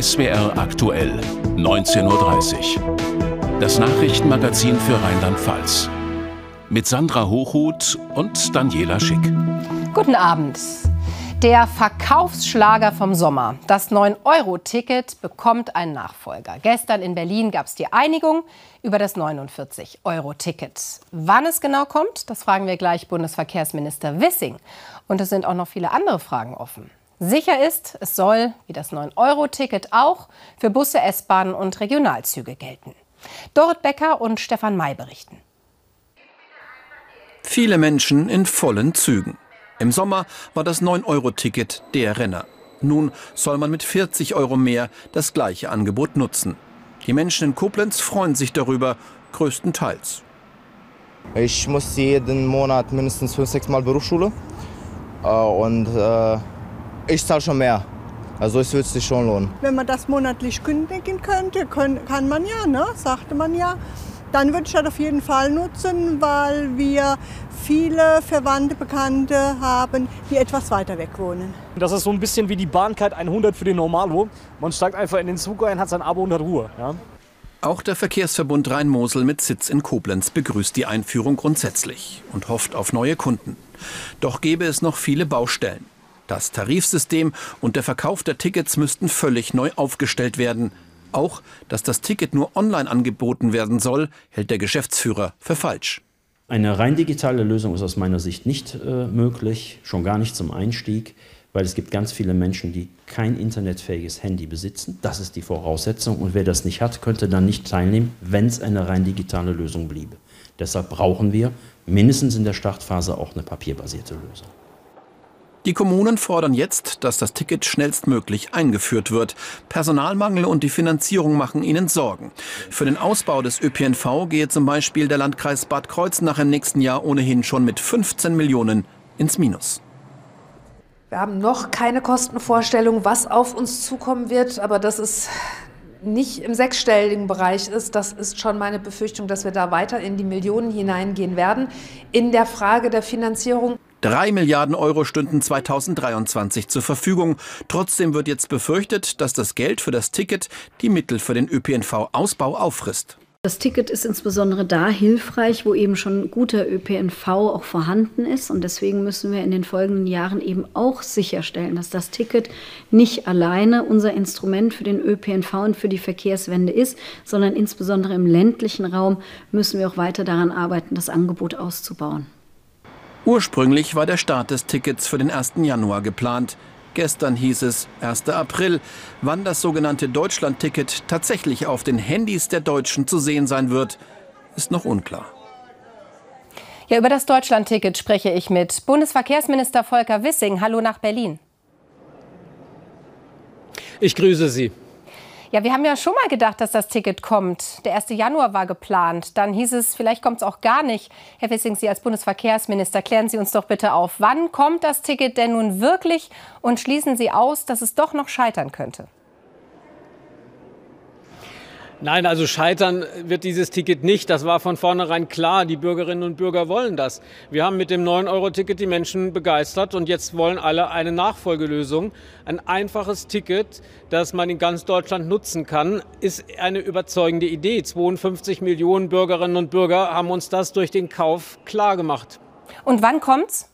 SWR aktuell, 19.30 Uhr. Das Nachrichtenmagazin für Rheinland-Pfalz. Mit Sandra Hochhuth und Daniela Schick. Guten Abend. Der Verkaufsschlager vom Sommer, das 9-Euro-Ticket, bekommt einen Nachfolger. Gestern in Berlin gab es die Einigung über das 49-Euro-Ticket. Wann es genau kommt, das fragen wir gleich Bundesverkehrsminister Wissing. Und es sind auch noch viele andere Fragen offen. Sicher ist, es soll, wie das 9-Euro-Ticket auch, für Busse, S-Bahnen und Regionalzüge gelten. Dorit Becker und Stefan May berichten. Viele Menschen in vollen Zügen. Im Sommer war das 9-Euro-Ticket der Renner. Nun soll man mit 40 Euro mehr das gleiche Angebot nutzen. Die Menschen in Koblenz freuen sich darüber, größtenteils. Ich muss jeden Monat mindestens fünf, sechs Mal Berufsschule. Äh, und äh, ich zahle schon mehr. Also es wird sich schon lohnen. Wenn man das monatlich kündigen könnte, kann man ja, ne? sagte man ja. Dann würde ich das auf jeden Fall nutzen, weil wir viele Verwandte, Bekannte haben, die etwas weiter weg wohnen. Das ist so ein bisschen wie die Bahncard 100 für den Normalo. Man steigt einfach in den Zug ein, hat sein Abo und hat Ruhe. Ja? Auch der Verkehrsverbund Rhein-Mosel mit Sitz in Koblenz begrüßt die Einführung grundsätzlich und hofft auf neue Kunden. Doch gäbe es noch viele Baustellen. Das Tarifsystem und der Verkauf der Tickets müssten völlig neu aufgestellt werden. Auch, dass das Ticket nur online angeboten werden soll, hält der Geschäftsführer für falsch. Eine rein digitale Lösung ist aus meiner Sicht nicht äh, möglich, schon gar nicht zum Einstieg, weil es gibt ganz viele Menschen, die kein internetfähiges Handy besitzen. Das ist die Voraussetzung und wer das nicht hat, könnte dann nicht teilnehmen, wenn es eine rein digitale Lösung bliebe. Deshalb brauchen wir mindestens in der Startphase auch eine papierbasierte Lösung. Die Kommunen fordern jetzt, dass das Ticket schnellstmöglich eingeführt wird. Personalmangel und die Finanzierung machen ihnen Sorgen. Für den Ausbau des ÖPNV gehe zum Beispiel der Landkreis Bad Kreuznach im nächsten Jahr ohnehin schon mit 15 Millionen ins Minus. Wir haben noch keine Kostenvorstellung, was auf uns zukommen wird, aber das ist nicht im sechsstelligen Bereich ist, das ist schon meine Befürchtung, dass wir da weiter in die Millionen hineingehen werden. In der Frage der Finanzierung Drei Milliarden Euro stünden 2023 zur Verfügung. Trotzdem wird jetzt befürchtet, dass das Geld für das Ticket die Mittel für den ÖPNV-Ausbau auffrisst. Das Ticket ist insbesondere da hilfreich, wo eben schon guter ÖPNV auch vorhanden ist. Und deswegen müssen wir in den folgenden Jahren eben auch sicherstellen, dass das Ticket nicht alleine unser Instrument für den ÖPNV und für die Verkehrswende ist, sondern insbesondere im ländlichen Raum müssen wir auch weiter daran arbeiten, das Angebot auszubauen. Ursprünglich war der Start des Tickets für den 1. Januar geplant. Gestern hieß es 1. April. Wann das sogenannte Deutschland-Ticket tatsächlich auf den Handys der Deutschen zu sehen sein wird, ist noch unklar. Ja, über das Deutschland-Ticket spreche ich mit Bundesverkehrsminister Volker Wissing. Hallo nach Berlin. Ich grüße Sie. Ja, wir haben ja schon mal gedacht, dass das Ticket kommt. Der 1. Januar war geplant. Dann hieß es, vielleicht kommt es auch gar nicht. Herr Wissing, Sie als Bundesverkehrsminister, klären Sie uns doch bitte auf. Wann kommt das Ticket denn nun wirklich und schließen Sie aus, dass es doch noch scheitern könnte? Nein, also scheitern wird dieses Ticket nicht. Das war von vornherein klar. Die Bürgerinnen und Bürger wollen das. Wir haben mit dem 9-Euro-Ticket die Menschen begeistert und jetzt wollen alle eine Nachfolgelösung. Ein einfaches Ticket, das man in ganz Deutschland nutzen kann, ist eine überzeugende Idee. 52 Millionen Bürgerinnen und Bürger haben uns das durch den Kauf klargemacht. Und wann kommt's?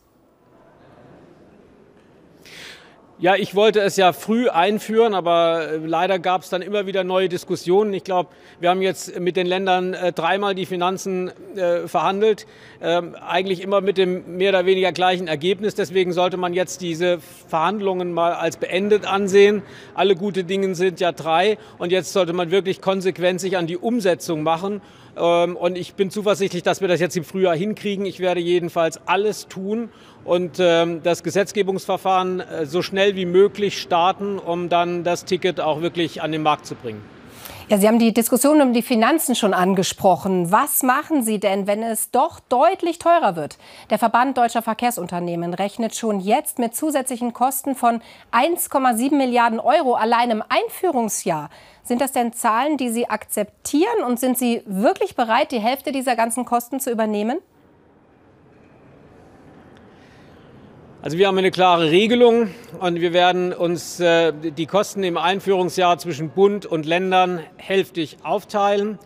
Ja, ich wollte es ja früh einführen, aber äh, leider gab es dann immer wieder neue Diskussionen. Ich glaube, wir haben jetzt mit den Ländern äh, dreimal die Finanzen äh, verhandelt, ähm, eigentlich immer mit dem mehr oder weniger gleichen Ergebnis. Deswegen sollte man jetzt diese Verhandlungen mal als beendet ansehen. Alle gute Dinge sind ja drei und jetzt sollte man wirklich konsequent sich an die Umsetzung machen. Ähm, und ich bin zuversichtlich, dass wir das jetzt im Frühjahr hinkriegen. Ich werde jedenfalls alles tun und ähm, das Gesetzgebungsverfahren äh, so schnell wie möglich starten, um dann das Ticket auch wirklich an den Markt zu bringen. Ja, Sie haben die Diskussion um die Finanzen schon angesprochen. Was machen Sie denn, wenn es doch deutlich teurer wird? Der Verband Deutscher Verkehrsunternehmen rechnet schon jetzt mit zusätzlichen Kosten von 1,7 Milliarden Euro allein im Einführungsjahr. Sind das denn Zahlen, die Sie akzeptieren und sind Sie wirklich bereit, die Hälfte dieser ganzen Kosten zu übernehmen? Also wir haben eine klare Regelung und wir werden uns äh, die Kosten im Einführungsjahr zwischen Bund und Ländern hälftig aufteilen.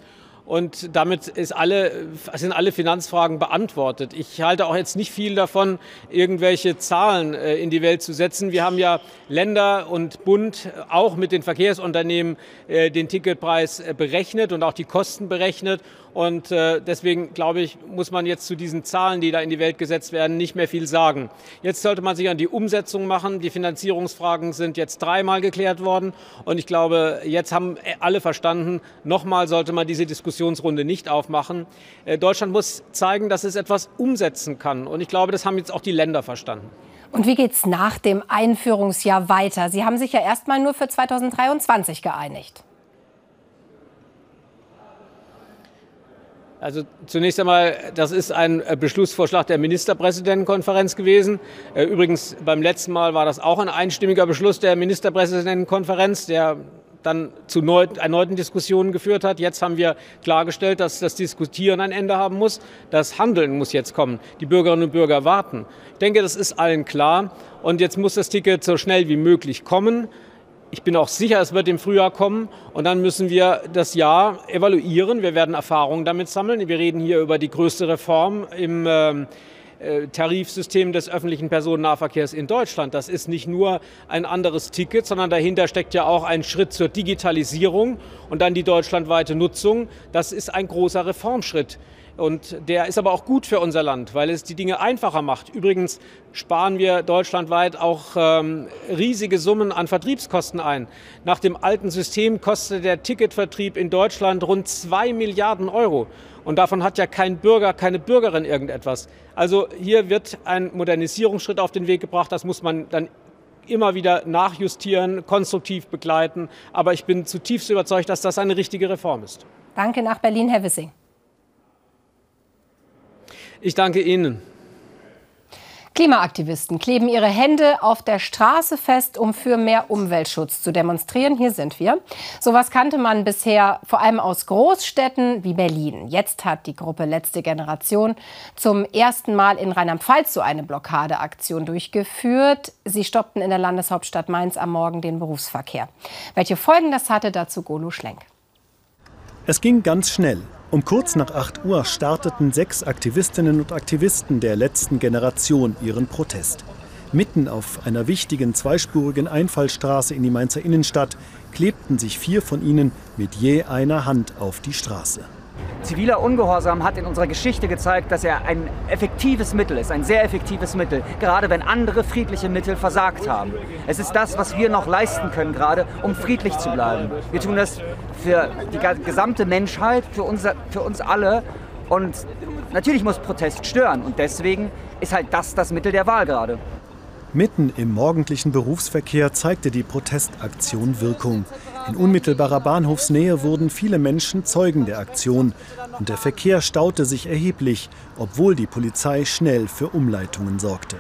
Und damit alle, sind alle Finanzfragen beantwortet. Ich halte auch jetzt nicht viel davon, irgendwelche Zahlen äh, in die Welt zu setzen. Wir haben ja Länder und Bund auch mit den Verkehrsunternehmen äh, den Ticketpreis äh, berechnet und auch die Kosten berechnet. Und deswegen glaube ich, muss man jetzt zu diesen Zahlen, die da in die Welt gesetzt werden, nicht mehr viel sagen. Jetzt sollte man sich an die Umsetzung machen. Die Finanzierungsfragen sind jetzt dreimal geklärt worden. Und ich glaube, jetzt haben alle verstanden, nochmal sollte man diese Diskussionsrunde nicht aufmachen. Äh, Deutschland muss zeigen, dass es etwas umsetzen kann. Und ich glaube, das haben jetzt auch die Länder verstanden. Und wie geht es nach dem Einführungsjahr weiter? Sie haben sich ja erstmal nur für 2023 geeinigt. Also zunächst einmal, das ist ein äh, Beschlussvorschlag der Ministerpräsidentenkonferenz gewesen. Äh, übrigens beim letzten Mal war das auch ein einstimmiger Beschluss der Ministerpräsidentenkonferenz, der dann zu erneuten Diskussionen geführt hat. Jetzt haben wir klargestellt, dass das Diskutieren ein Ende haben muss. Das Handeln muss jetzt kommen. Die Bürgerinnen und Bürger warten. Ich denke, das ist allen klar. Und jetzt muss das Ticket so schnell wie möglich kommen. Ich bin auch sicher, es wird im Frühjahr kommen und dann müssen wir das Jahr evaluieren. Wir werden Erfahrungen damit sammeln. Wir reden hier über die größte Reform im äh, Tarifsystem des öffentlichen Personennahverkehrs in Deutschland. Das ist nicht nur ein anderes Ticket, sondern dahinter steckt ja auch ein Schritt zur Digitalisierung und dann die deutschlandweite Nutzung. Das ist ein großer Reformschritt. Und der ist aber auch gut für unser Land, weil es die Dinge einfacher macht. Übrigens sparen wir deutschlandweit auch ähm, riesige Summen an Vertriebskosten ein. Nach dem alten System kostet der Ticketvertrieb in Deutschland rund zwei Milliarden Euro. Und davon hat ja kein Bürger, keine Bürgerin irgendetwas. Also hier wird ein Modernisierungsschritt auf den Weg gebracht. Das muss man dann immer wieder nachjustieren, konstruktiv begleiten. Aber ich bin zutiefst überzeugt, dass das eine richtige Reform ist. Danke nach Berlin, Herr Wissing. Ich danke Ihnen. Klimaaktivisten kleben ihre Hände auf der Straße fest, um für mehr Umweltschutz zu demonstrieren. Hier sind wir. Sowas kannte man bisher vor allem aus Großstädten wie Berlin. Jetzt hat die Gruppe Letzte Generation zum ersten Mal in Rheinland-Pfalz so eine Blockadeaktion durchgeführt. Sie stoppten in der Landeshauptstadt Mainz am Morgen den Berufsverkehr. Welche Folgen das hatte, dazu Golo Schlenk. Es ging ganz schnell. Um kurz nach 8 Uhr starteten sechs Aktivistinnen und Aktivisten der letzten Generation ihren Protest. Mitten auf einer wichtigen zweispurigen Einfallstraße in die Mainzer Innenstadt klebten sich vier von ihnen mit je einer Hand auf die Straße. Ziviler Ungehorsam hat in unserer Geschichte gezeigt, dass er ein effektives Mittel ist, ein sehr effektives Mittel, gerade wenn andere friedliche Mittel versagt haben. Es ist das, was wir noch leisten können gerade, um friedlich zu bleiben. Wir tun das für die gesamte Menschheit, für, unser, für uns alle. Und natürlich muss Protest stören. Und deswegen ist halt das das Mittel der Wahl gerade. Mitten im morgendlichen Berufsverkehr zeigte die Protestaktion Wirkung. In unmittelbarer Bahnhofsnähe wurden viele Menschen Zeugen der Aktion und der Verkehr staute sich erheblich, obwohl die Polizei schnell für Umleitungen sorgte.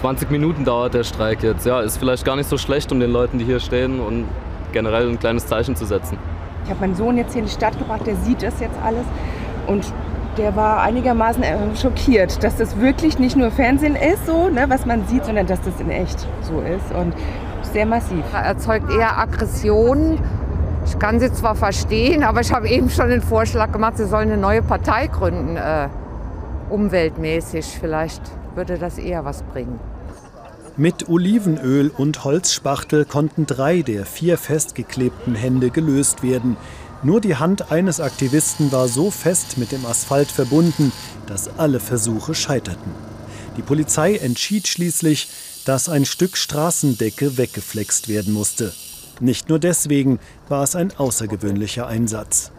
20 Minuten dauert der Streik jetzt. Ja, ist vielleicht gar nicht so schlecht, um den Leuten, die hier stehen, und generell ein kleines Zeichen zu setzen. Ich habe meinen Sohn jetzt hier in die Stadt gebracht, der sieht das jetzt alles und der war einigermaßen äh, schockiert, dass das wirklich nicht nur Fernsehen ist, so, ne, was man sieht, sondern dass das in echt so ist und sehr massiv. Er erzeugt eher Aggressionen. Ich kann sie zwar verstehen, aber ich habe eben schon den Vorschlag gemacht, sie sollen eine neue Partei gründen, äh, umweltmäßig. Vielleicht würde das eher was bringen. Mit Olivenöl und Holzspachtel konnten drei der vier festgeklebten Hände gelöst werden. Nur die Hand eines Aktivisten war so fest mit dem Asphalt verbunden, dass alle Versuche scheiterten. Die Polizei entschied schließlich, dass ein Stück Straßendecke weggeflext werden musste. Nicht nur deswegen war es ein außergewöhnlicher Einsatz.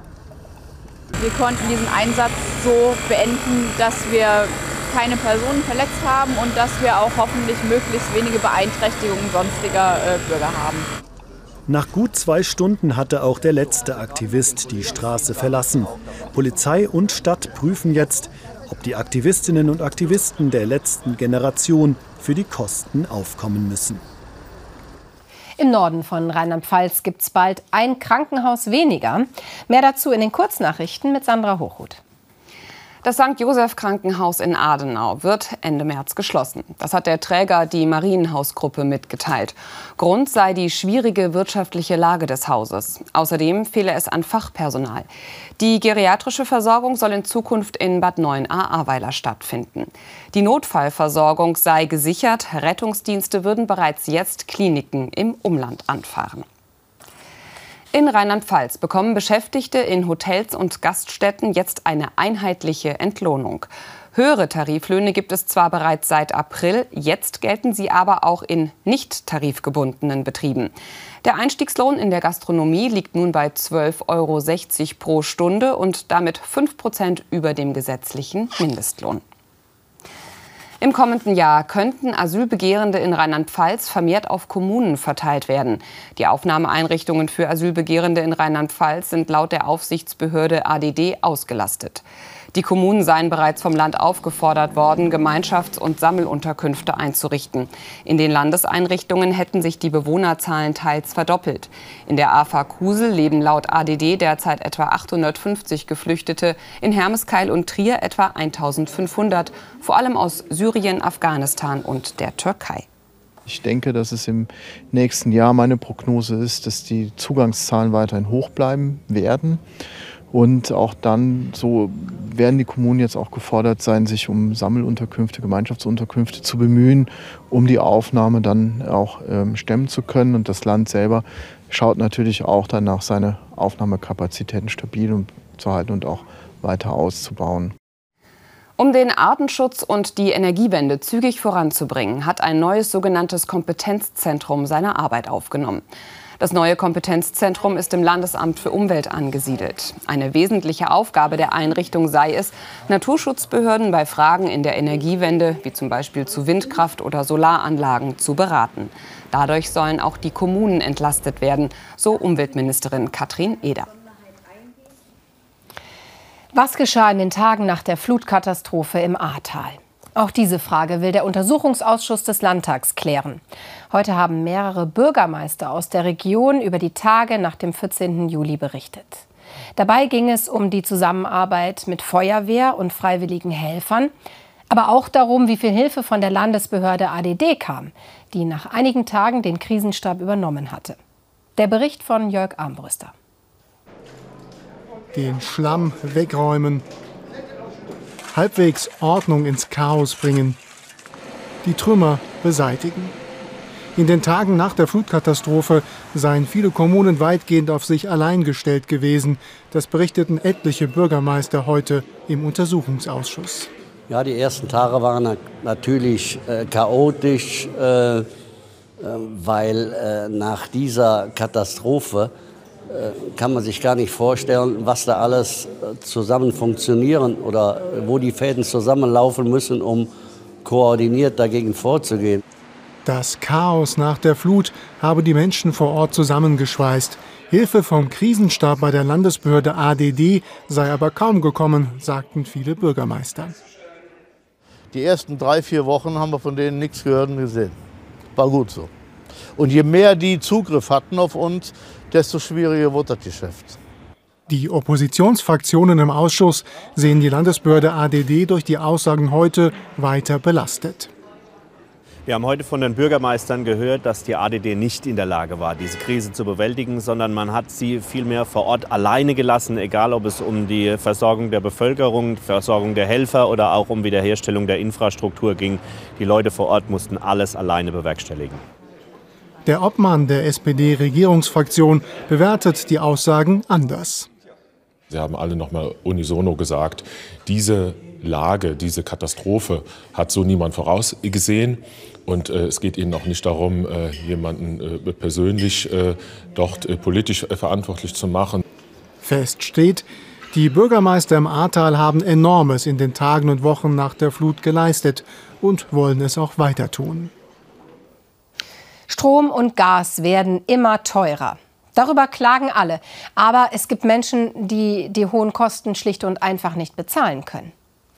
Wir konnten diesen Einsatz so beenden, dass wir keine Personen verletzt haben und dass wir auch hoffentlich möglichst wenige Beeinträchtigungen sonstiger äh, Bürger haben. Nach gut zwei Stunden hatte auch der letzte Aktivist die Straße verlassen. Polizei und Stadt prüfen jetzt, ob die Aktivistinnen und Aktivisten der letzten Generation für die Kosten aufkommen müssen. Im Norden von Rheinland-Pfalz gibt es bald ein Krankenhaus weniger. Mehr dazu in den Kurznachrichten mit Sandra Hochhuth. Das St. Joseph Krankenhaus in Adenau wird Ende März geschlossen. Das hat der Träger die Marienhausgruppe mitgeteilt. Grund sei die schwierige wirtschaftliche Lage des Hauses. Außerdem fehle es an Fachpersonal. Die geriatrische Versorgung soll in Zukunft in Bad 9a Ahrweiler stattfinden. Die Notfallversorgung sei gesichert. Rettungsdienste würden bereits jetzt Kliniken im Umland anfahren. In Rheinland-Pfalz bekommen Beschäftigte in Hotels und Gaststätten jetzt eine einheitliche Entlohnung. Höhere Tariflöhne gibt es zwar bereits seit April, jetzt gelten sie aber auch in nicht tarifgebundenen Betrieben. Der Einstiegslohn in der Gastronomie liegt nun bei 12,60 Euro pro Stunde und damit 5 Prozent über dem gesetzlichen Mindestlohn. Im kommenden Jahr könnten Asylbegehrende in Rheinland-Pfalz vermehrt auf Kommunen verteilt werden. Die Aufnahmeeinrichtungen für Asylbegehrende in Rheinland-Pfalz sind laut der Aufsichtsbehörde ADD ausgelastet. Die Kommunen seien bereits vom Land aufgefordert worden, Gemeinschafts- und Sammelunterkünfte einzurichten. In den Landeseinrichtungen hätten sich die Bewohnerzahlen teils verdoppelt. In der AFA Kusel leben laut ADD derzeit etwa 850 Geflüchtete, in Hermeskeil und Trier etwa 1500, vor allem aus Syrien, Afghanistan und der Türkei. Ich denke, dass es im nächsten Jahr meine Prognose ist, dass die Zugangszahlen weiterhin hoch bleiben werden. Und auch dann, so werden die Kommunen jetzt auch gefordert sein, sich um Sammelunterkünfte, Gemeinschaftsunterkünfte zu bemühen, um die Aufnahme dann auch ähm, stemmen zu können. Und das Land selber schaut natürlich auch danach, seine Aufnahmekapazitäten stabil zu halten und auch weiter auszubauen. Um den Artenschutz und die Energiewende zügig voranzubringen, hat ein neues sogenanntes Kompetenzzentrum seine Arbeit aufgenommen. Das neue Kompetenzzentrum ist im Landesamt für Umwelt angesiedelt. Eine wesentliche Aufgabe der Einrichtung sei es, Naturschutzbehörden bei Fragen in der Energiewende, wie zum Beispiel zu Windkraft oder Solaranlagen, zu beraten. Dadurch sollen auch die Kommunen entlastet werden, so Umweltministerin Katrin Eder. Was geschah in den Tagen nach der Flutkatastrophe im Ahrtal? Auch diese Frage will der Untersuchungsausschuss des Landtags klären. Heute haben mehrere Bürgermeister aus der Region über die Tage nach dem 14. Juli berichtet. Dabei ging es um die Zusammenarbeit mit Feuerwehr und freiwilligen Helfern, aber auch darum, wie viel Hilfe von der Landesbehörde ADD kam, die nach einigen Tagen den Krisenstab übernommen hatte. Der Bericht von Jörg Armbrüster. Den Schlamm wegräumen, halbwegs Ordnung ins Chaos bringen, die Trümmer beseitigen. In den Tagen nach der Flutkatastrophe seien viele Kommunen weitgehend auf sich allein gestellt gewesen. Das berichteten etliche Bürgermeister heute im Untersuchungsausschuss. Ja, die ersten Tage waren natürlich äh, chaotisch, äh, äh, weil äh, nach dieser Katastrophe kann man sich gar nicht vorstellen, was da alles äh, zusammen funktionieren oder wo die Fäden zusammenlaufen müssen, um koordiniert dagegen vorzugehen. Das Chaos nach der Flut habe die Menschen vor Ort zusammengeschweißt. Hilfe vom Krisenstab bei der Landesbehörde ADD sei aber kaum gekommen, sagten viele Bürgermeister. Die ersten drei, vier Wochen haben wir von denen nichts gehört und gesehen. War gut so. Und je mehr die Zugriff hatten auf uns, desto schwieriger wird das Geschäft. Die Oppositionsfraktionen im Ausschuss sehen die Landesbehörde ADD durch die Aussagen heute weiter belastet. Wir haben heute von den Bürgermeistern gehört, dass die ADD nicht in der Lage war, diese Krise zu bewältigen, sondern man hat sie vielmehr vor Ort alleine gelassen, egal ob es um die Versorgung der Bevölkerung, Versorgung der Helfer oder auch um Wiederherstellung der Infrastruktur ging. Die Leute vor Ort mussten alles alleine bewerkstelligen. Der Obmann der SPD-Regierungsfraktion bewertet die Aussagen anders. Sie haben alle noch mal unisono gesagt, diese Lage, diese Katastrophe hat so niemand vorausgesehen. Und äh, es geht Ihnen auch nicht darum, äh, jemanden äh, persönlich äh, dort äh, politisch äh, verantwortlich zu machen. Fest steht, die Bürgermeister im Ahrtal haben Enormes in den Tagen und Wochen nach der Flut geleistet und wollen es auch weiter tun. Strom und Gas werden immer teurer. Darüber klagen alle. Aber es gibt Menschen, die die hohen Kosten schlicht und einfach nicht bezahlen können.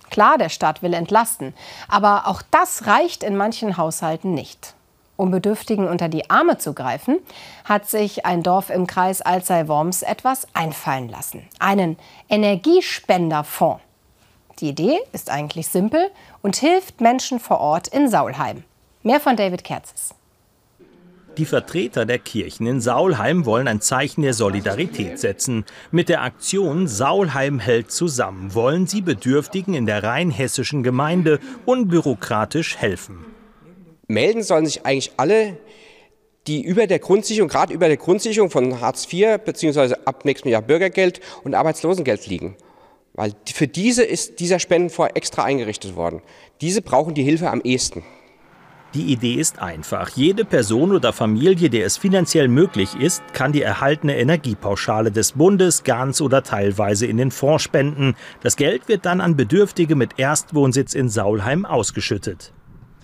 Klar, der Staat will entlasten. Aber auch das reicht in manchen Haushalten nicht. Um Bedürftigen unter die Arme zu greifen, hat sich ein Dorf im Kreis Alzey-Worms etwas einfallen lassen. Einen Energiespenderfonds. Die Idee ist eigentlich simpel und hilft Menschen vor Ort in Saulheim. Mehr von David Kerzes. Die Vertreter der Kirchen in Saulheim wollen ein Zeichen der Solidarität setzen. Mit der Aktion Saulheim hält zusammen wollen sie Bedürftigen in der rheinhessischen Gemeinde unbürokratisch helfen. Melden sollen sich eigentlich alle, die über der Grundsicherung, gerade über der Grundsicherung von Hartz IV bzw. ab nächstem Jahr Bürgergeld und Arbeitslosengeld liegen. Weil für diese ist dieser Spendenfonds extra eingerichtet worden. Diese brauchen die Hilfe am ehesten. Die Idee ist einfach. Jede Person oder Familie, der es finanziell möglich ist, kann die erhaltene Energiepauschale des Bundes ganz oder teilweise in den Fonds spenden. Das Geld wird dann an Bedürftige mit Erstwohnsitz in Saulheim ausgeschüttet.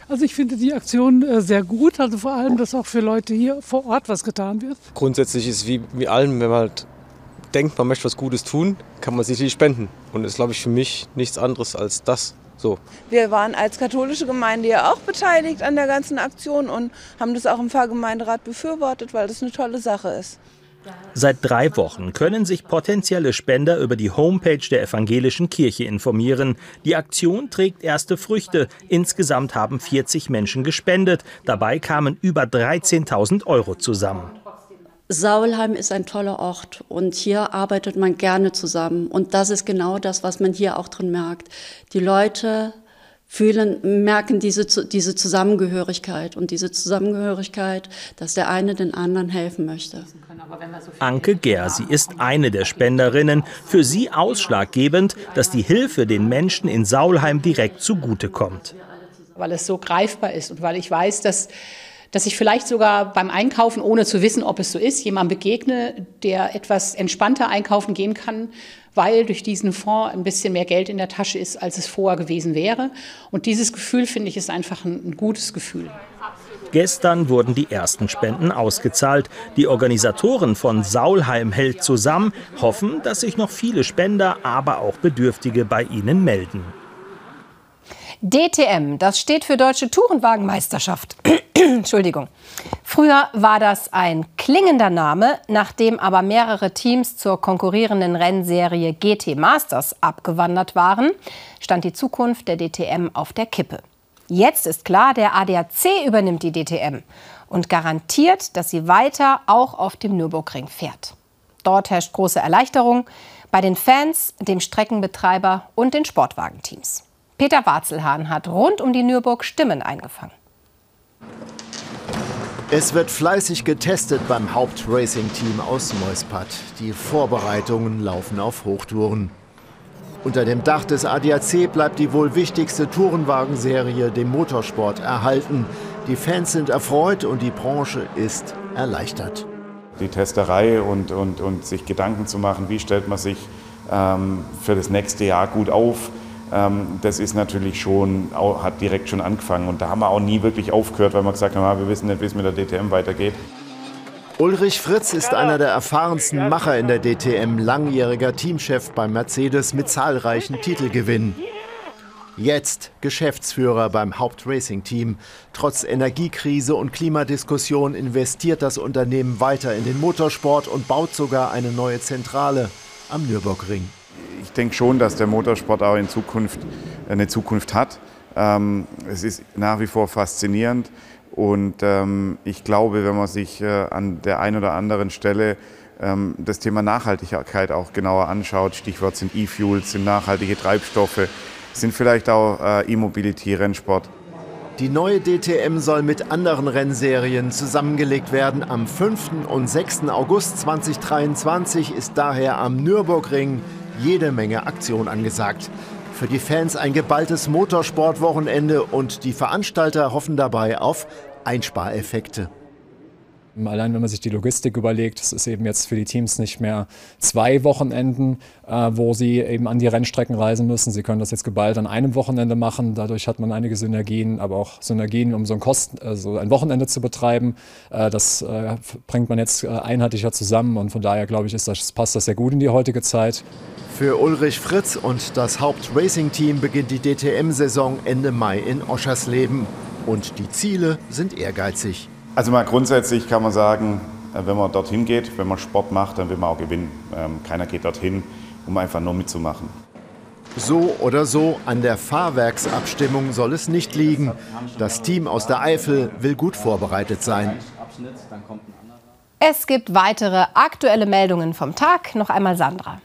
Also ich finde die Aktion äh, sehr gut, also vor allem, dass auch für Leute hier vor Ort was getan wird. Grundsätzlich ist es wie, wie allem, wenn man halt denkt, man möchte was Gutes tun, kann man sich die spenden. Und das ist, glaube ich, für mich nichts anderes als das. So. Wir waren als katholische Gemeinde ja auch beteiligt an der ganzen Aktion und haben das auch im Pfarrgemeinderat befürwortet, weil das eine tolle Sache ist. Seit drei Wochen können sich potenzielle Spender über die Homepage der evangelischen Kirche informieren. Die Aktion trägt erste Früchte. Insgesamt haben 40 Menschen gespendet. Dabei kamen über 13.000 Euro zusammen. Saulheim ist ein toller Ort und hier arbeitet man gerne zusammen. Und das ist genau das, was man hier auch drin merkt. Die Leute fühlen, merken diese, diese Zusammengehörigkeit und diese Zusammengehörigkeit, dass der eine den anderen helfen möchte. Anke Gersi ist eine der Spenderinnen. Für sie ausschlaggebend, dass die Hilfe den Menschen in Saulheim direkt zugutekommt. Weil es so greifbar ist und weil ich weiß, dass dass ich vielleicht sogar beim Einkaufen, ohne zu wissen, ob es so ist, jemandem begegne, der etwas entspannter einkaufen gehen kann, weil durch diesen Fonds ein bisschen mehr Geld in der Tasche ist, als es vorher gewesen wäre. Und dieses Gefühl, finde ich, ist einfach ein, ein gutes Gefühl. Gestern wurden die ersten Spenden ausgezahlt. Die Organisatoren von Saulheim hält zusammen, hoffen, dass sich noch viele Spender, aber auch Bedürftige bei ihnen melden. DTM, das steht für Deutsche Tourenwagenmeisterschaft. Entschuldigung. Früher war das ein klingender Name, nachdem aber mehrere Teams zur konkurrierenden Rennserie GT Masters abgewandert waren, stand die Zukunft der DTM auf der Kippe. Jetzt ist klar, der ADAC übernimmt die DTM und garantiert, dass sie weiter auch auf dem Nürburgring fährt. Dort herrscht große Erleichterung bei den Fans, dem Streckenbetreiber und den Sportwagenteams. Peter Warzelhahn hat rund um die Nürburg Stimmen eingefangen. Es wird fleißig getestet beim Hauptracing-Team aus Neuspad. Die Vorbereitungen laufen auf Hochtouren. Unter dem Dach des ADAC bleibt die wohl wichtigste Tourenwagenserie dem Motorsport erhalten. Die Fans sind erfreut und die Branche ist erleichtert. Die Testerei und, und, und sich Gedanken zu machen, wie stellt man sich ähm, für das nächste Jahr gut auf, das ist natürlich schon, hat direkt schon angefangen. Und da haben wir auch nie wirklich aufgehört, weil wir gesagt haben, wir wissen nicht, wie es mit der DTM weitergeht. Ulrich Fritz ist einer der erfahrensten Macher in der DTM, langjähriger Teamchef beim Mercedes mit zahlreichen Titelgewinnen. Jetzt Geschäftsführer beim Hauptracing-Team. Trotz Energiekrise und Klimadiskussion investiert das Unternehmen weiter in den Motorsport und baut sogar eine neue Zentrale am Nürburgring ich denke schon, dass der Motorsport auch in Zukunft eine Zukunft hat. Ähm, es ist nach wie vor faszinierend und ähm, ich glaube, wenn man sich äh, an der einen oder anderen Stelle ähm, das Thema Nachhaltigkeit auch genauer anschaut, Stichwort sind E-Fuels, sind nachhaltige Treibstoffe, sind vielleicht auch äh, E-Mobility, Rennsport. Die neue DTM soll mit anderen Rennserien zusammengelegt werden. Am 5. und 6. August 2023 ist daher am Nürburgring jede Menge Aktion angesagt. Für die Fans ein geballtes Motorsportwochenende und die Veranstalter hoffen dabei auf Einspareffekte. Allein wenn man sich die Logistik überlegt, es ist eben jetzt für die Teams nicht mehr zwei Wochenenden, äh, wo sie eben an die Rennstrecken reisen müssen. Sie können das jetzt geballt an einem Wochenende machen. Dadurch hat man einige Synergien, aber auch Synergien, um so ein, Kosten, also ein Wochenende zu betreiben. Äh, das äh, bringt man jetzt äh, einheitlicher zusammen und von daher glaube ich, ist das, passt das sehr gut in die heutige Zeit. Für Ulrich Fritz und das Haupt-Racing-Team beginnt die DTM-Saison Ende Mai in Oschersleben. Und die Ziele sind ehrgeizig. Also mal grundsätzlich kann man sagen, äh, wenn man dorthin geht, wenn man Sport macht, dann will man auch gewinnen. Ähm, keiner geht dorthin, um einfach nur mitzumachen. So oder so, an der Fahrwerksabstimmung soll es nicht liegen. Das Team aus der Eifel will gut vorbereitet sein. Es gibt weitere aktuelle Meldungen vom Tag. Noch einmal Sandra.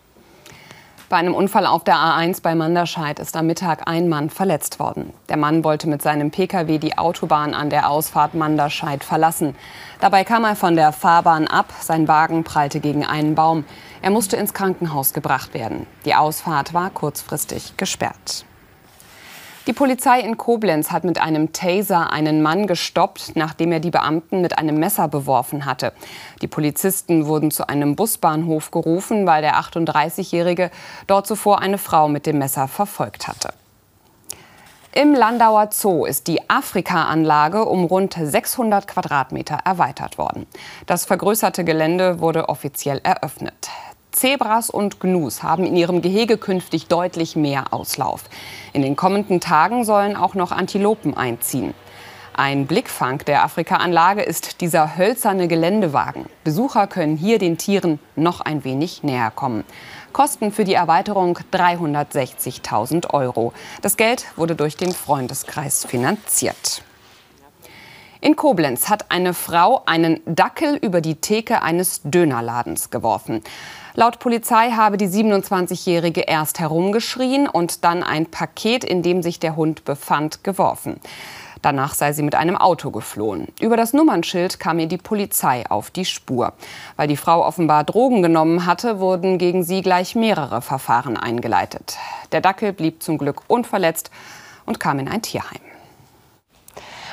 Bei einem Unfall auf der A1 bei Manderscheid ist am Mittag ein Mann verletzt worden. Der Mann wollte mit seinem Pkw die Autobahn an der Ausfahrt Manderscheid verlassen. Dabei kam er von der Fahrbahn ab, sein Wagen prallte gegen einen Baum. Er musste ins Krankenhaus gebracht werden. Die Ausfahrt war kurzfristig gesperrt. Die Polizei in Koblenz hat mit einem Taser einen Mann gestoppt, nachdem er die Beamten mit einem Messer beworfen hatte. Die Polizisten wurden zu einem Busbahnhof gerufen, weil der 38-Jährige dort zuvor eine Frau mit dem Messer verfolgt hatte. Im Landauer Zoo ist die Afrika-Anlage um rund 600 Quadratmeter erweitert worden. Das vergrößerte Gelände wurde offiziell eröffnet. Zebras und Gnus haben in ihrem Gehege künftig deutlich mehr Auslauf. In den kommenden Tagen sollen auch noch Antilopen einziehen. Ein Blickfang der Afrika-Anlage ist dieser hölzerne Geländewagen. Besucher können hier den Tieren noch ein wenig näher kommen. Kosten für die Erweiterung 360.000 Euro. Das Geld wurde durch den Freundeskreis finanziert. In Koblenz hat eine Frau einen Dackel über die Theke eines Dönerladens geworfen. Laut Polizei habe die 27-Jährige erst herumgeschrien und dann ein Paket, in dem sich der Hund befand, geworfen. Danach sei sie mit einem Auto geflohen. Über das Nummernschild kam ihr die Polizei auf die Spur. Weil die Frau offenbar Drogen genommen hatte, wurden gegen sie gleich mehrere Verfahren eingeleitet. Der Dackel blieb zum Glück unverletzt und kam in ein Tierheim.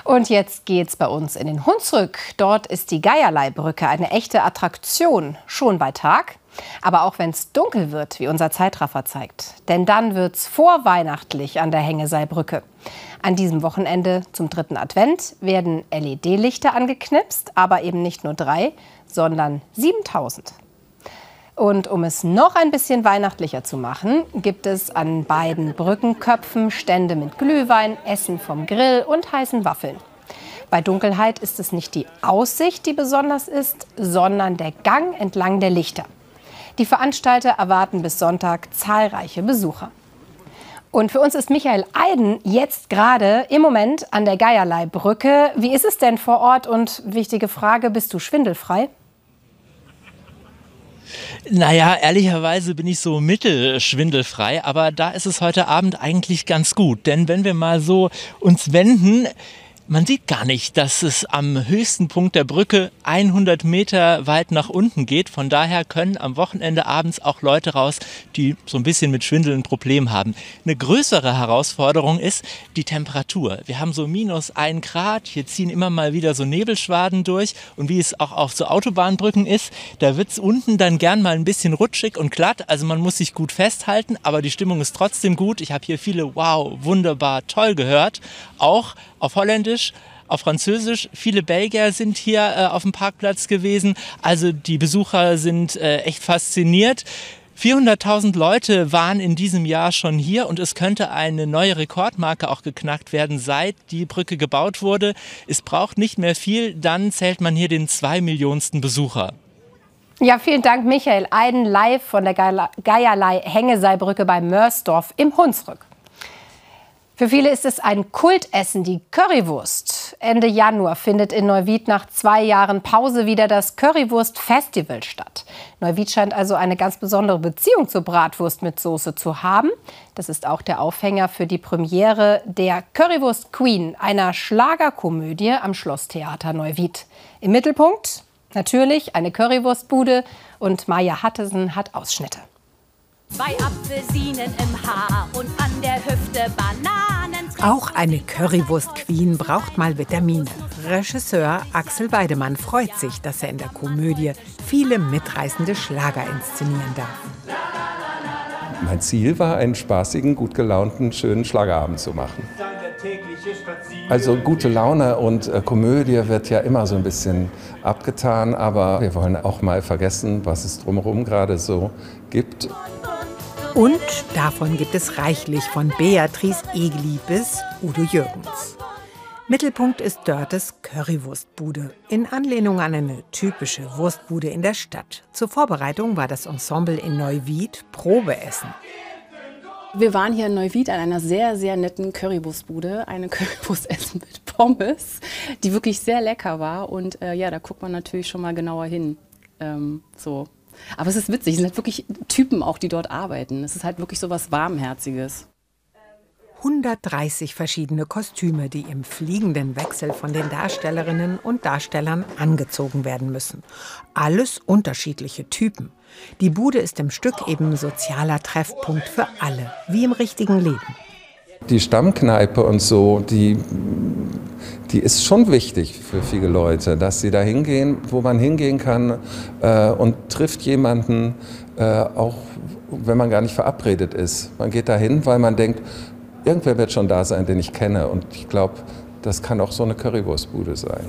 Und jetzt geht's bei uns in den Hunsrück. Dort ist die Geierleibrücke eine echte Attraktion, schon bei Tag. Aber auch wenn es dunkel wird, wie unser Zeitraffer zeigt. Denn dann wird's vorweihnachtlich an der Hängeseibrücke. An diesem Wochenende zum dritten Advent werden LED-Lichter angeknipst, aber eben nicht nur drei, sondern 7000. Und um es noch ein bisschen weihnachtlicher zu machen, gibt es an beiden Brückenköpfen Stände mit Glühwein, Essen vom Grill und heißen Waffeln. Bei Dunkelheit ist es nicht die Aussicht, die besonders ist, sondern der Gang entlang der Lichter. Die Veranstalter erwarten bis Sonntag zahlreiche Besucher. Und für uns ist Michael Eiden jetzt gerade im Moment an der Geierlei-Brücke. Wie ist es denn vor Ort? Und wichtige Frage, bist du schwindelfrei? Naja, ehrlicherweise bin ich so mittelschwindelfrei, aber da ist es heute Abend eigentlich ganz gut. Denn wenn wir mal so uns wenden, man sieht gar nicht, dass es am höchsten Punkt der Brücke 100 Meter weit nach unten geht. Von daher können am Wochenende abends auch Leute raus, die so ein bisschen mit Schwindeln ein Problem haben. Eine größere Herausforderung ist die Temperatur. Wir haben so minus ein Grad. Hier ziehen immer mal wieder so Nebelschwaden durch. Und wie es auch auf so Autobahnbrücken ist, da wird es unten dann gern mal ein bisschen rutschig und glatt. Also man muss sich gut festhalten, aber die Stimmung ist trotzdem gut. Ich habe hier viele Wow, wunderbar, toll gehört. Auch auf Holländisch, auf Französisch. Viele Belgier sind hier äh, auf dem Parkplatz gewesen. Also die Besucher sind äh, echt fasziniert. 400.000 Leute waren in diesem Jahr schon hier und es könnte eine neue Rekordmarke auch geknackt werden, seit die Brücke gebaut wurde. Es braucht nicht mehr viel, dann zählt man hier den zwei Millionsten Besucher. Ja, vielen Dank, Michael Eiden, live von der Geierlei-Hängeseibrücke bei Mörsdorf im Hunsrück. Für viele ist es ein Kultessen, die Currywurst. Ende Januar findet in Neuwied nach zwei Jahren Pause wieder das Currywurst-Festival statt. Neuwied scheint also eine ganz besondere Beziehung zur Bratwurst mit Soße zu haben. Das ist auch der Aufhänger für die Premiere der Currywurst Queen, einer Schlagerkomödie am Schlosstheater Neuwied. Im Mittelpunkt natürlich eine Currywurstbude und Maja Hattesen hat Ausschnitte. Zwei Apfelsinen im Haar und an der Hüfte Bananen. Auch eine Currywurst-Queen braucht mal Vitamine. Regisseur Axel Weidemann freut sich, dass er in der Komödie viele mitreißende Schlager inszenieren darf. Mein Ziel war, einen spaßigen, gut gelaunten, schönen Schlagerabend zu machen. Also gute Laune und äh, Komödie wird ja immer so ein bisschen abgetan, aber wir wollen auch mal vergessen, was es drumherum gerade so gibt. Und davon gibt es reichlich von Beatrice Egli bis Udo Jürgens. Mittelpunkt ist Dörtes Currywurstbude, in Anlehnung an eine typische Wurstbude in der Stadt. Zur Vorbereitung war das Ensemble in Neuwied Probeessen. Wir waren hier in Neuwied an einer sehr, sehr netten Currywurstbude. Eine Currywurst essen mit Pommes, die wirklich sehr lecker war. Und äh, ja, da guckt man natürlich schon mal genauer hin. Ähm, so. Aber es ist witzig, es sind halt wirklich Typen auch, die dort arbeiten. Es ist halt wirklich so was Warmherziges. 130 verschiedene Kostüme, die im fliegenden Wechsel von den Darstellerinnen und Darstellern angezogen werden müssen. Alles unterschiedliche Typen. Die Bude ist im Stück eben sozialer Treffpunkt für alle, wie im richtigen Leben. Die Stammkneipe und so, die, die ist schon wichtig für viele Leute, dass sie da hingehen, wo man hingehen kann äh, und trifft jemanden, äh, auch wenn man gar nicht verabredet ist. Man geht da hin, weil man denkt, irgendwer wird schon da sein, den ich kenne. Und ich glaube, das kann auch so eine Currywurstbude sein.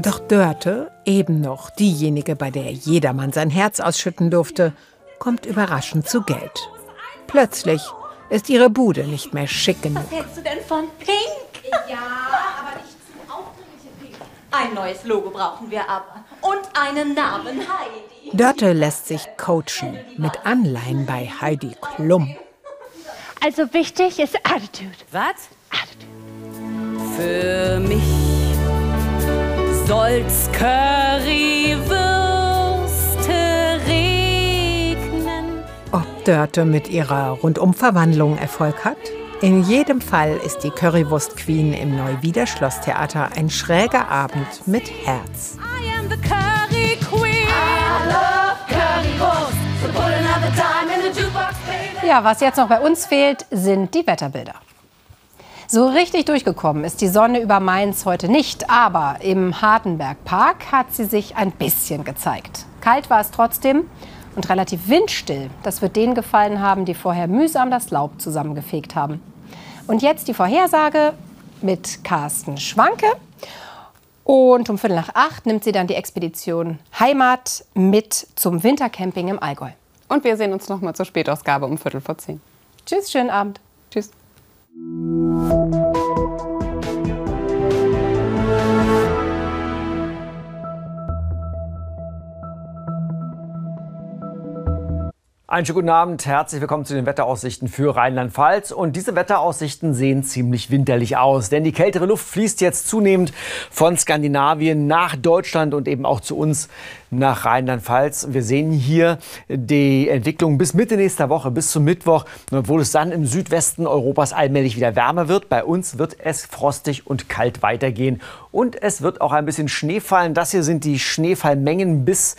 Doch Dörte, eben noch diejenige, bei der jedermann sein Herz ausschütten durfte, kommt überraschend zu Geld. Plötzlich ist ihre Bude nicht mehr schick genug. Was hältst du denn von Pink? Ja, aber nicht zu aufdringliche Pink. Ein neues Logo brauchen wir aber. Und einen Namen Heidi. Dörte lässt sich coachen mit Anleihen bei Heidi Klum. Also wichtig ist Attitude. Was? Für mich soll's Currywürste Dörte mit ihrer Rundumverwandlung Erfolg hat? In jedem Fall ist die Currywurst Queen im Neuwieder Schlosstheater ein schräger Abend mit Herz. I am the Curry Queen. I love Currywurst. So put another dime in the jukebox, baby. Ja, was jetzt noch bei uns fehlt, sind die Wetterbilder. So richtig durchgekommen ist die Sonne über Mainz heute nicht, aber im Hartenbergpark hat sie sich ein bisschen gezeigt. Kalt war es trotzdem und relativ windstill. Das wird denen gefallen haben, die vorher mühsam das Laub zusammengefegt haben. Und jetzt die Vorhersage mit Carsten Schwanke. Und um Viertel nach acht nimmt sie dann die Expedition Heimat mit zum Wintercamping im Allgäu. Und wir sehen uns noch mal zur Spätausgabe um Viertel vor zehn. Tschüss, schönen Abend. Tschüss. Einen schönen guten Abend, herzlich willkommen zu den Wetteraussichten für Rheinland-Pfalz. Und diese Wetteraussichten sehen ziemlich winterlich aus, denn die kältere Luft fließt jetzt zunehmend von Skandinavien nach Deutschland und eben auch zu uns nach Rheinland-Pfalz. Wir sehen hier die Entwicklung bis Mitte nächster Woche, bis zum Mittwoch, obwohl es dann im Südwesten Europas allmählich wieder wärmer wird. Bei uns wird es frostig und kalt weitergehen. Und es wird auch ein bisschen Schnee fallen. Das hier sind die Schneefallmengen bis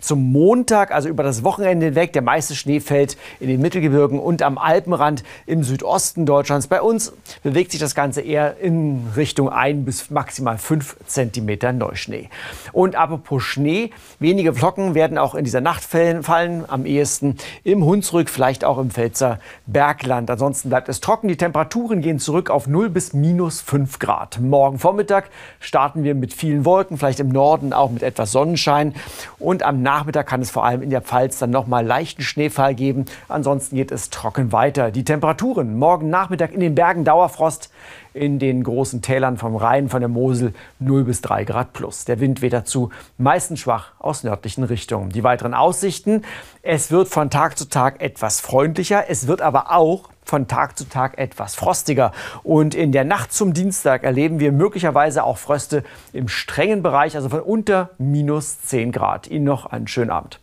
zum Montag, also über das Wochenende hinweg. Der meiste Schnee fällt in den Mittelgebirgen und am Alpenrand im Südosten Deutschlands. Bei uns bewegt sich das Ganze eher in Richtung 1 bis maximal 5 Zentimeter Neuschnee. Und apropos Schnee, wenige Flocken werden auch in dieser Nacht fallen, am ehesten im Hunsrück, vielleicht auch im Pfälzer Bergland. Ansonsten bleibt es trocken. Die Temperaturen gehen zurück auf 0 bis minus 5 Grad. Morgen Vormittag starten wir mit vielen Wolken, vielleicht im Norden auch mit etwas Sonnenschein. Und am Nachmittag kann es vor allem in der Pfalz dann noch mal leichten Schneefall geben. Ansonsten geht es trocken weiter. Die Temperaturen morgen Nachmittag in den Bergen Dauerfrost, in den großen Tälern vom Rhein, von der Mosel 0 bis 3 Grad plus. Der Wind weht dazu meistens schwach aus nördlichen Richtungen. Die weiteren Aussichten, es wird von Tag zu Tag etwas freundlicher, es wird aber auch von Tag zu Tag etwas frostiger. Und in der Nacht zum Dienstag erleben wir möglicherweise auch Fröste im strengen Bereich, also von unter minus 10 Grad. Ihnen noch einen schönen Abend.